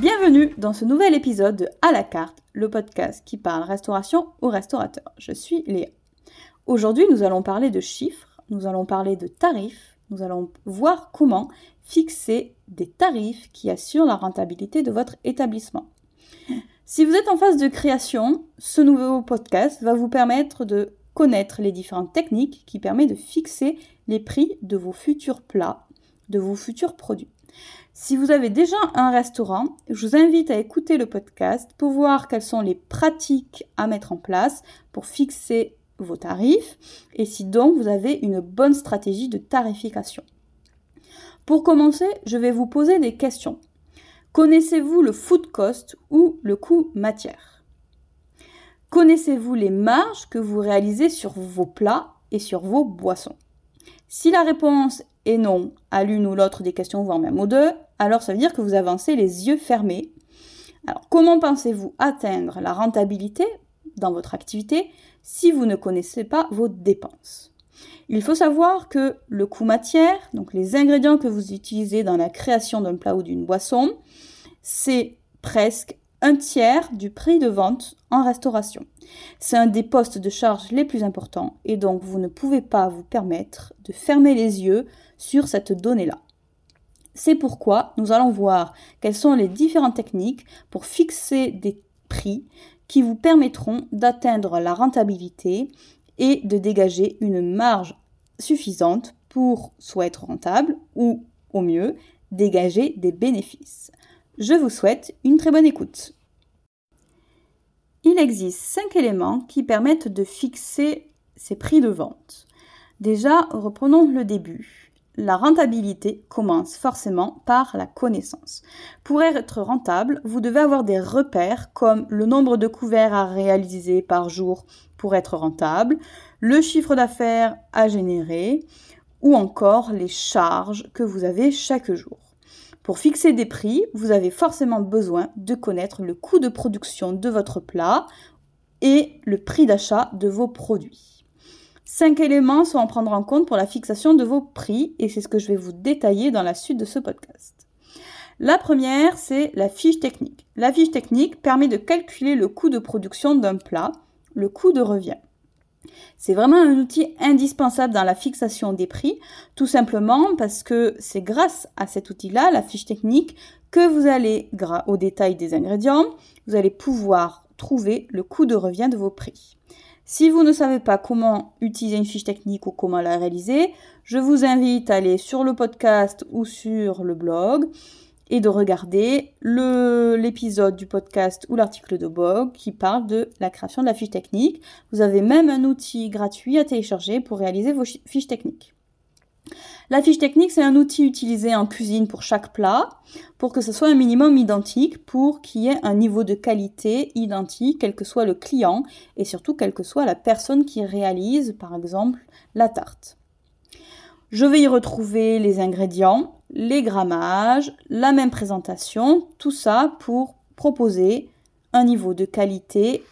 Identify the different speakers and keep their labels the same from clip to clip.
Speaker 1: Bienvenue dans ce nouvel épisode de À la carte, le podcast qui parle restauration aux restaurateurs. Je suis Léa. Aujourd'hui, nous allons parler de chiffres, nous allons parler de tarifs, nous allons voir comment fixer des tarifs qui assurent la rentabilité de votre établissement. Si vous êtes en phase de création, ce nouveau podcast va vous permettre de connaître les différentes techniques qui permettent de fixer les prix de vos futurs plats, de vos futurs produits. Si vous avez déjà un restaurant, je vous invite à écouter le podcast pour voir quelles sont les pratiques à mettre en place pour fixer vos tarifs et si donc vous avez une bonne stratégie de tarification. Pour commencer, je vais vous poser des questions. Connaissez-vous le food cost ou le coût matière? Connaissez-vous les marges que vous réalisez sur vos plats et sur vos boissons? Si la réponse est non à l'une ou l'autre des questions, voire même aux deux, alors ça veut dire que vous avancez les yeux fermés. Alors comment pensez-vous atteindre la rentabilité dans votre activité si vous ne connaissez pas vos dépenses? Il faut savoir que le coût matière, donc les ingrédients que vous utilisez dans la création d'un plat ou d'une boisson, c'est presque un tiers du prix de vente en restauration. C'est un des postes de charge les plus importants et donc vous ne pouvez pas vous permettre de fermer les yeux sur cette donnée-là. C'est pourquoi nous allons voir quelles sont les différentes techniques pour fixer des prix qui vous permettront d'atteindre la rentabilité et de dégager une marge suffisante pour soit être rentable ou, au mieux, dégager des bénéfices. Je vous souhaite une très bonne écoute. Il existe cinq éléments qui permettent de fixer ces prix de vente. Déjà, reprenons le début la rentabilité commence forcément par la connaissance. Pour être rentable, vous devez avoir des repères comme le nombre de couverts à réaliser par jour pour être rentable, le chiffre d'affaires à générer ou encore les charges que vous avez chaque jour. Pour fixer des prix, vous avez forcément besoin de connaître le coût de production de votre plat et le prix d'achat de vos produits. Cinq éléments sont à prendre en compte pour la fixation de vos prix et c'est ce que je vais vous détailler dans la suite de ce podcast. La première, c'est la fiche technique. La fiche technique permet de calculer le coût de production d'un plat, le coût de revient. C'est vraiment un outil indispensable dans la fixation des prix, tout simplement parce que c'est grâce à cet outil-là, la fiche technique, que vous allez, au détail des ingrédients, vous allez pouvoir trouver le coût de revient de vos prix. Si vous ne savez pas comment utiliser une fiche technique ou comment la réaliser, je vous invite à aller sur le podcast ou sur le blog et de regarder l'épisode du podcast ou l'article de blog qui parle de la création de la fiche technique. Vous avez même un outil gratuit à télécharger pour réaliser vos fiches techniques. La fiche technique, c'est un outil utilisé en cuisine pour chaque plat, pour que ce soit un minimum identique, pour qu'il y ait un niveau de qualité identique, quel que soit le client, et surtout quelle que soit la personne qui réalise, par exemple, la tarte. Je vais y retrouver les ingrédients, les grammages, la même présentation, tout ça pour proposer un niveau de qualité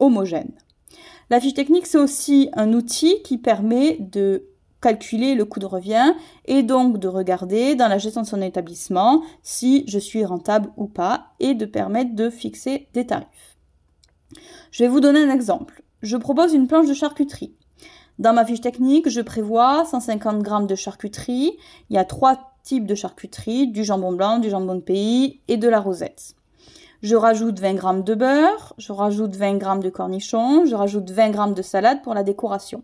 Speaker 1: homogène. La fiche technique, c'est aussi un outil qui permet de calculer le coût de revient et donc de regarder dans la gestion de son établissement si je suis rentable ou pas et de permettre de fixer des tarifs. Je vais vous donner un exemple. Je propose une planche de charcuterie. Dans ma fiche technique, je prévois 150 g de charcuterie. Il y a trois types de charcuterie, du jambon blanc, du jambon de pays et de la rosette. Je rajoute 20 g de beurre, je rajoute 20 g de cornichons, je rajoute 20 g de salade pour la décoration.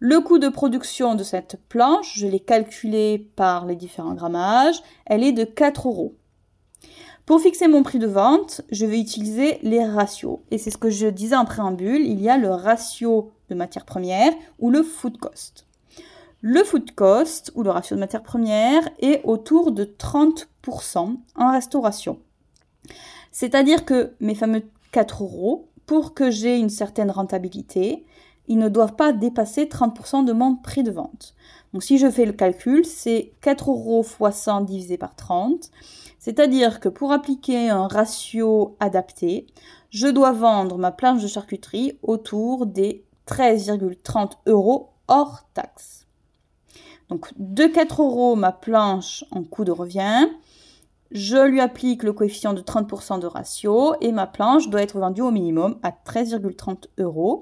Speaker 1: Le coût de production de cette planche, je l'ai calculé par les différents grammages, elle est de 4 euros. Pour fixer mon prix de vente, je vais utiliser les ratios. Et c'est ce que je disais en préambule, il y a le ratio de matière première ou le food cost. Le food cost ou le ratio de matière première est autour de 30% en restauration. C'est-à-dire que mes fameux 4 euros, pour que j'ai une certaine rentabilité, ils ne doivent pas dépasser 30% de mon prix de vente. Donc si je fais le calcul, c'est 4 euros x 100 divisé par 30. C'est-à-dire que pour appliquer un ratio adapté, je dois vendre ma planche de charcuterie autour des 13,30 euros hors taxe. Donc de 4 euros ma planche en coût de revient, je lui applique le coefficient de 30% de ratio et ma planche doit être vendue au minimum à 13,30 euros.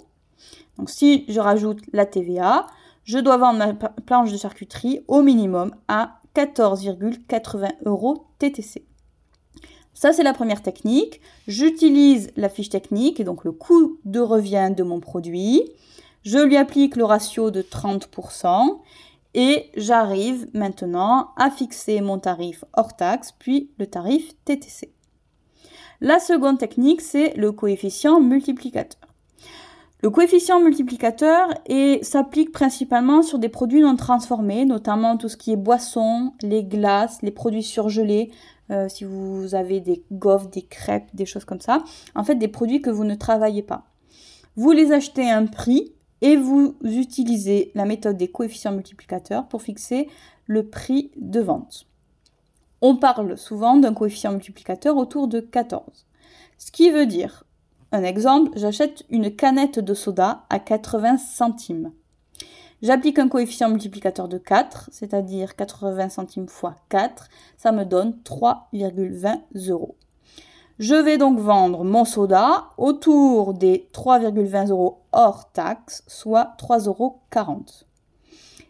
Speaker 1: Donc si je rajoute la TVA, je dois vendre ma planche de charcuterie au minimum à 14,80 euros TTC. Ça, c'est la première technique. J'utilise la fiche technique et donc le coût de revient de mon produit. Je lui applique le ratio de 30% et j'arrive maintenant à fixer mon tarif hors taxe puis le tarif TTC. La seconde technique, c'est le coefficient multiplicateur. Le coefficient multiplicateur s'applique principalement sur des produits non transformés, notamment tout ce qui est boissons, les glaces, les produits surgelés, euh, si vous avez des gaufres, des crêpes, des choses comme ça. En fait, des produits que vous ne travaillez pas. Vous les achetez à un prix et vous utilisez la méthode des coefficients multiplicateurs pour fixer le prix de vente. On parle souvent d'un coefficient multiplicateur autour de 14. Ce qui veut dire, un exemple, j'achète une canette de soda à 80 centimes. J'applique un coefficient multiplicateur de 4, c'est-à-dire 80 centimes fois 4, ça me donne 3,20 euros. Je vais donc vendre mon soda autour des 3,20 euros hors taxe, soit 3,40 euros.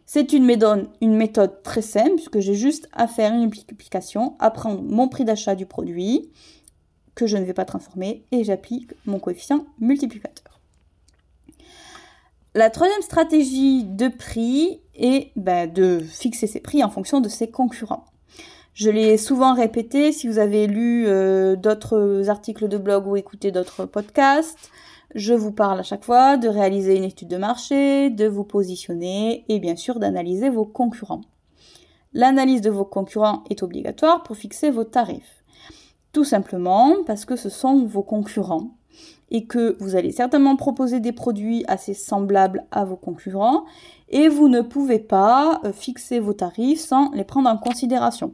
Speaker 1: C'est une méthode, une méthode très simple puisque j'ai juste à faire une multiplication, à prendre mon prix d'achat du produit que je ne vais pas transformer et j'applique mon coefficient multiplicateur. La troisième stratégie de prix est ben, de fixer ses prix en fonction de ses concurrents. Je l'ai souvent répété, si vous avez lu euh, d'autres articles de blog ou écouté d'autres podcasts, je vous parle à chaque fois de réaliser une étude de marché, de vous positionner et bien sûr d'analyser vos concurrents. L'analyse de vos concurrents est obligatoire pour fixer vos tarifs. Tout simplement parce que ce sont vos concurrents et que vous allez certainement proposer des produits assez semblables à vos concurrents et vous ne pouvez pas euh, fixer vos tarifs sans les prendre en considération.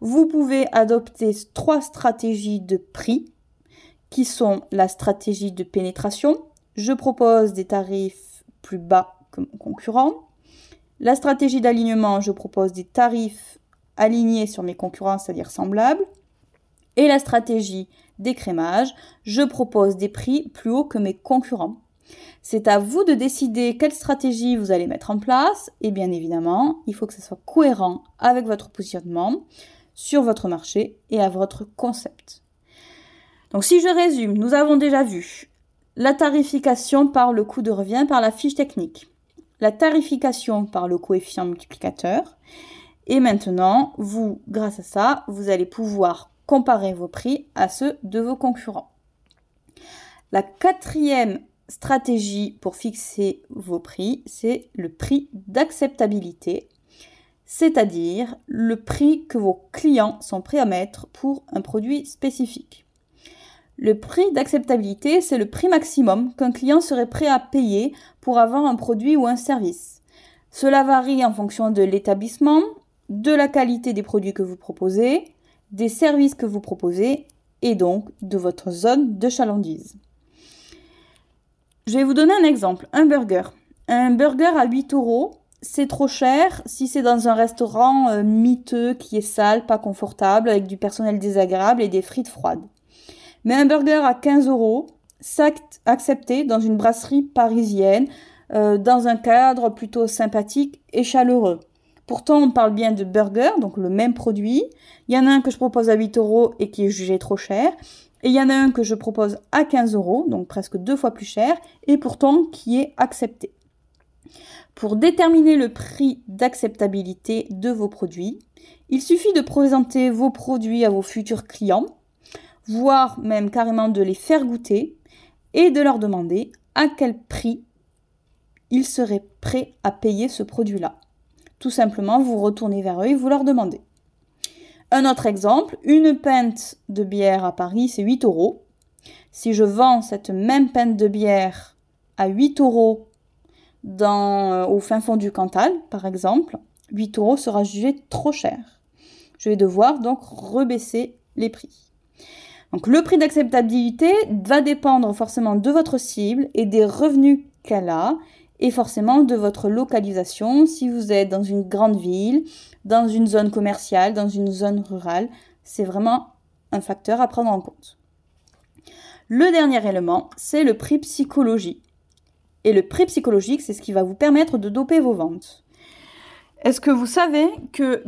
Speaker 1: Vous pouvez adopter trois stratégies de prix qui sont la stratégie de pénétration. Je propose des tarifs plus bas que mon concurrent. La stratégie d'alignement, je propose des tarifs alignés sur mes concurrents, c'est-à-dire semblables. Et la stratégie d'écrémage, je propose des prix plus hauts que mes concurrents. C'est à vous de décider quelle stratégie vous allez mettre en place et bien évidemment, il faut que ce soit cohérent avec votre positionnement sur votre marché et à votre concept. Donc si je résume, nous avons déjà vu la tarification par le coût de revient par la fiche technique, la tarification par le coefficient multiplicateur, et maintenant, vous, grâce à ça, vous allez pouvoir comparer vos prix à ceux de vos concurrents. La quatrième stratégie pour fixer vos prix, c'est le prix d'acceptabilité c'est-à-dire le prix que vos clients sont prêts à mettre pour un produit spécifique. Le prix d'acceptabilité, c'est le prix maximum qu'un client serait prêt à payer pour avoir un produit ou un service. Cela varie en fonction de l'établissement, de la qualité des produits que vous proposez, des services que vous proposez et donc de votre zone de chalandise. Je vais vous donner un exemple, un burger. Un burger à 8 euros, c'est trop cher si c'est dans un restaurant euh, miteux qui est sale, pas confortable, avec du personnel désagréable et des frites froides. Mais un burger à 15 euros, accepté dans une brasserie parisienne, euh, dans un cadre plutôt sympathique et chaleureux. Pourtant, on parle bien de burger, donc le même produit. Il y en a un que je propose à 8 euros et qui est jugé trop cher. Et il y en a un que je propose à 15 euros, donc presque deux fois plus cher, et pourtant qui est accepté. Pour déterminer le prix d'acceptabilité de vos produits, il suffit de présenter vos produits à vos futurs clients, voire même carrément de les faire goûter et de leur demander à quel prix ils seraient prêts à payer ce produit-là. Tout simplement, vous retournez vers eux et vous leur demandez. Un autre exemple, une pinte de bière à Paris, c'est 8 euros. Si je vends cette même pinte de bière à 8 euros euh, au fin fond du Cantal, par exemple, 8 euros sera jugé trop cher. Je vais devoir donc rebaisser les prix. Donc le prix d'acceptabilité va dépendre forcément de votre cible et des revenus qu'elle a et forcément de votre localisation. Si vous êtes dans une grande ville, dans une zone commerciale, dans une zone rurale, c'est vraiment un facteur à prendre en compte. Le dernier élément, c'est le prix psychologique. Et le prix psychologique, c'est ce qui va vous permettre de doper vos ventes. Est-ce que vous savez que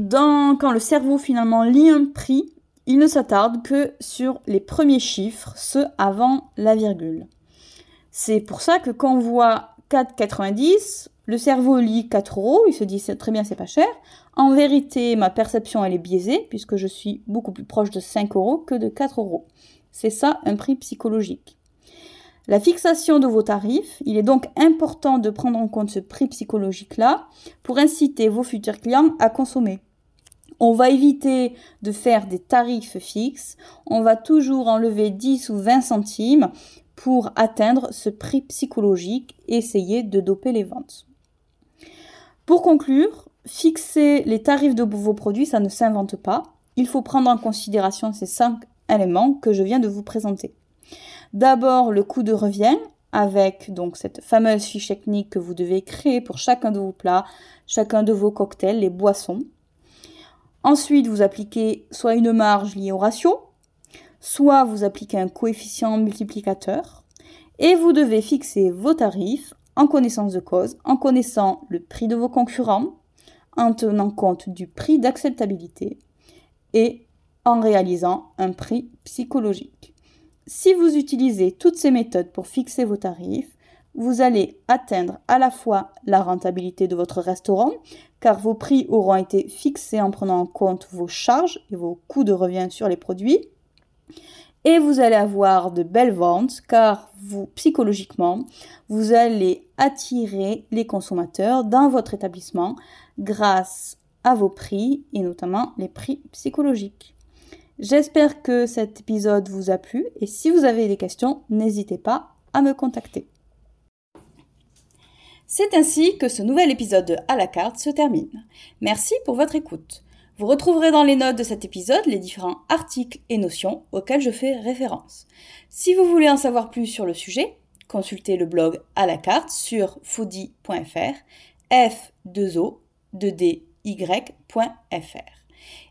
Speaker 1: quand le cerveau finalement lit un prix, il ne s'attarde que sur les premiers chiffres, ceux avant la virgule? C'est pour ça que quand on voit 4,90, le cerveau lit 4 euros, il se dit très bien, c'est pas cher. En vérité, ma perception elle est biaisée puisque je suis beaucoup plus proche de 5 euros que de 4 euros. C'est ça un prix psychologique. La fixation de vos tarifs, il est donc important de prendre en compte ce prix psychologique-là pour inciter vos futurs clients à consommer. On va éviter de faire des tarifs fixes, on va toujours enlever 10 ou 20 centimes pour atteindre ce prix psychologique et essayer de doper les ventes. Pour conclure, fixer les tarifs de vos produits, ça ne s'invente pas. Il faut prendre en considération ces cinq éléments que je viens de vous présenter. D'abord, le coût de revient avec donc cette fameuse fiche technique que vous devez créer pour chacun de vos plats, chacun de vos cocktails, les boissons. Ensuite, vous appliquez soit une marge liée au ratio, soit vous appliquez un coefficient multiplicateur, et vous devez fixer vos tarifs en connaissance de cause, en connaissant le prix de vos concurrents, en tenant compte du prix d'acceptabilité et en réalisant un prix psychologique. Si vous utilisez toutes ces méthodes pour fixer vos tarifs, vous allez atteindre à la fois la rentabilité de votre restaurant, car vos prix auront été fixés en prenant en compte vos charges et vos coûts de revient sur les produits, et vous allez avoir de belles ventes, car vous, psychologiquement, vous allez attirer les consommateurs dans votre établissement grâce à vos prix et notamment les prix psychologiques. J'espère que cet épisode vous a plu et si vous avez des questions, n'hésitez pas à me contacter. C'est ainsi que ce nouvel épisode de À la carte se termine. Merci pour votre écoute. Vous retrouverez dans les notes de cet épisode les différents articles et notions auxquels je fais référence. Si vous voulez en savoir plus sur le sujet, consultez le blog à la carte sur foodie.fr, f2o2dy.fr.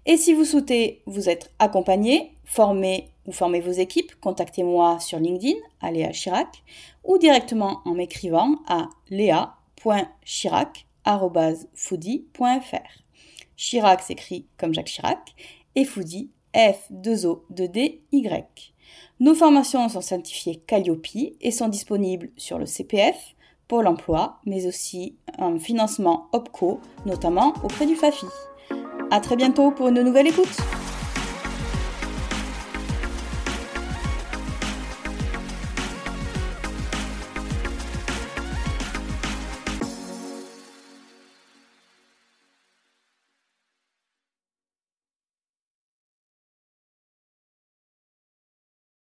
Speaker 1: Et si vous souhaitez vous être accompagné, formé ou former vos équipes, contactez-moi sur LinkedIn, à Léa Chirac, ou directement en m'écrivant à léa.chirac.foodie.fr. Chirac s'écrit comme Jacques Chirac, et Foodie, F2O2DY. Nos formations sont certifiées Calliope et sont disponibles sur le CPF, Pôle emploi, mais aussi un financement OPCO, notamment auprès du FAFI. À très bientôt pour une nouvelle écoute.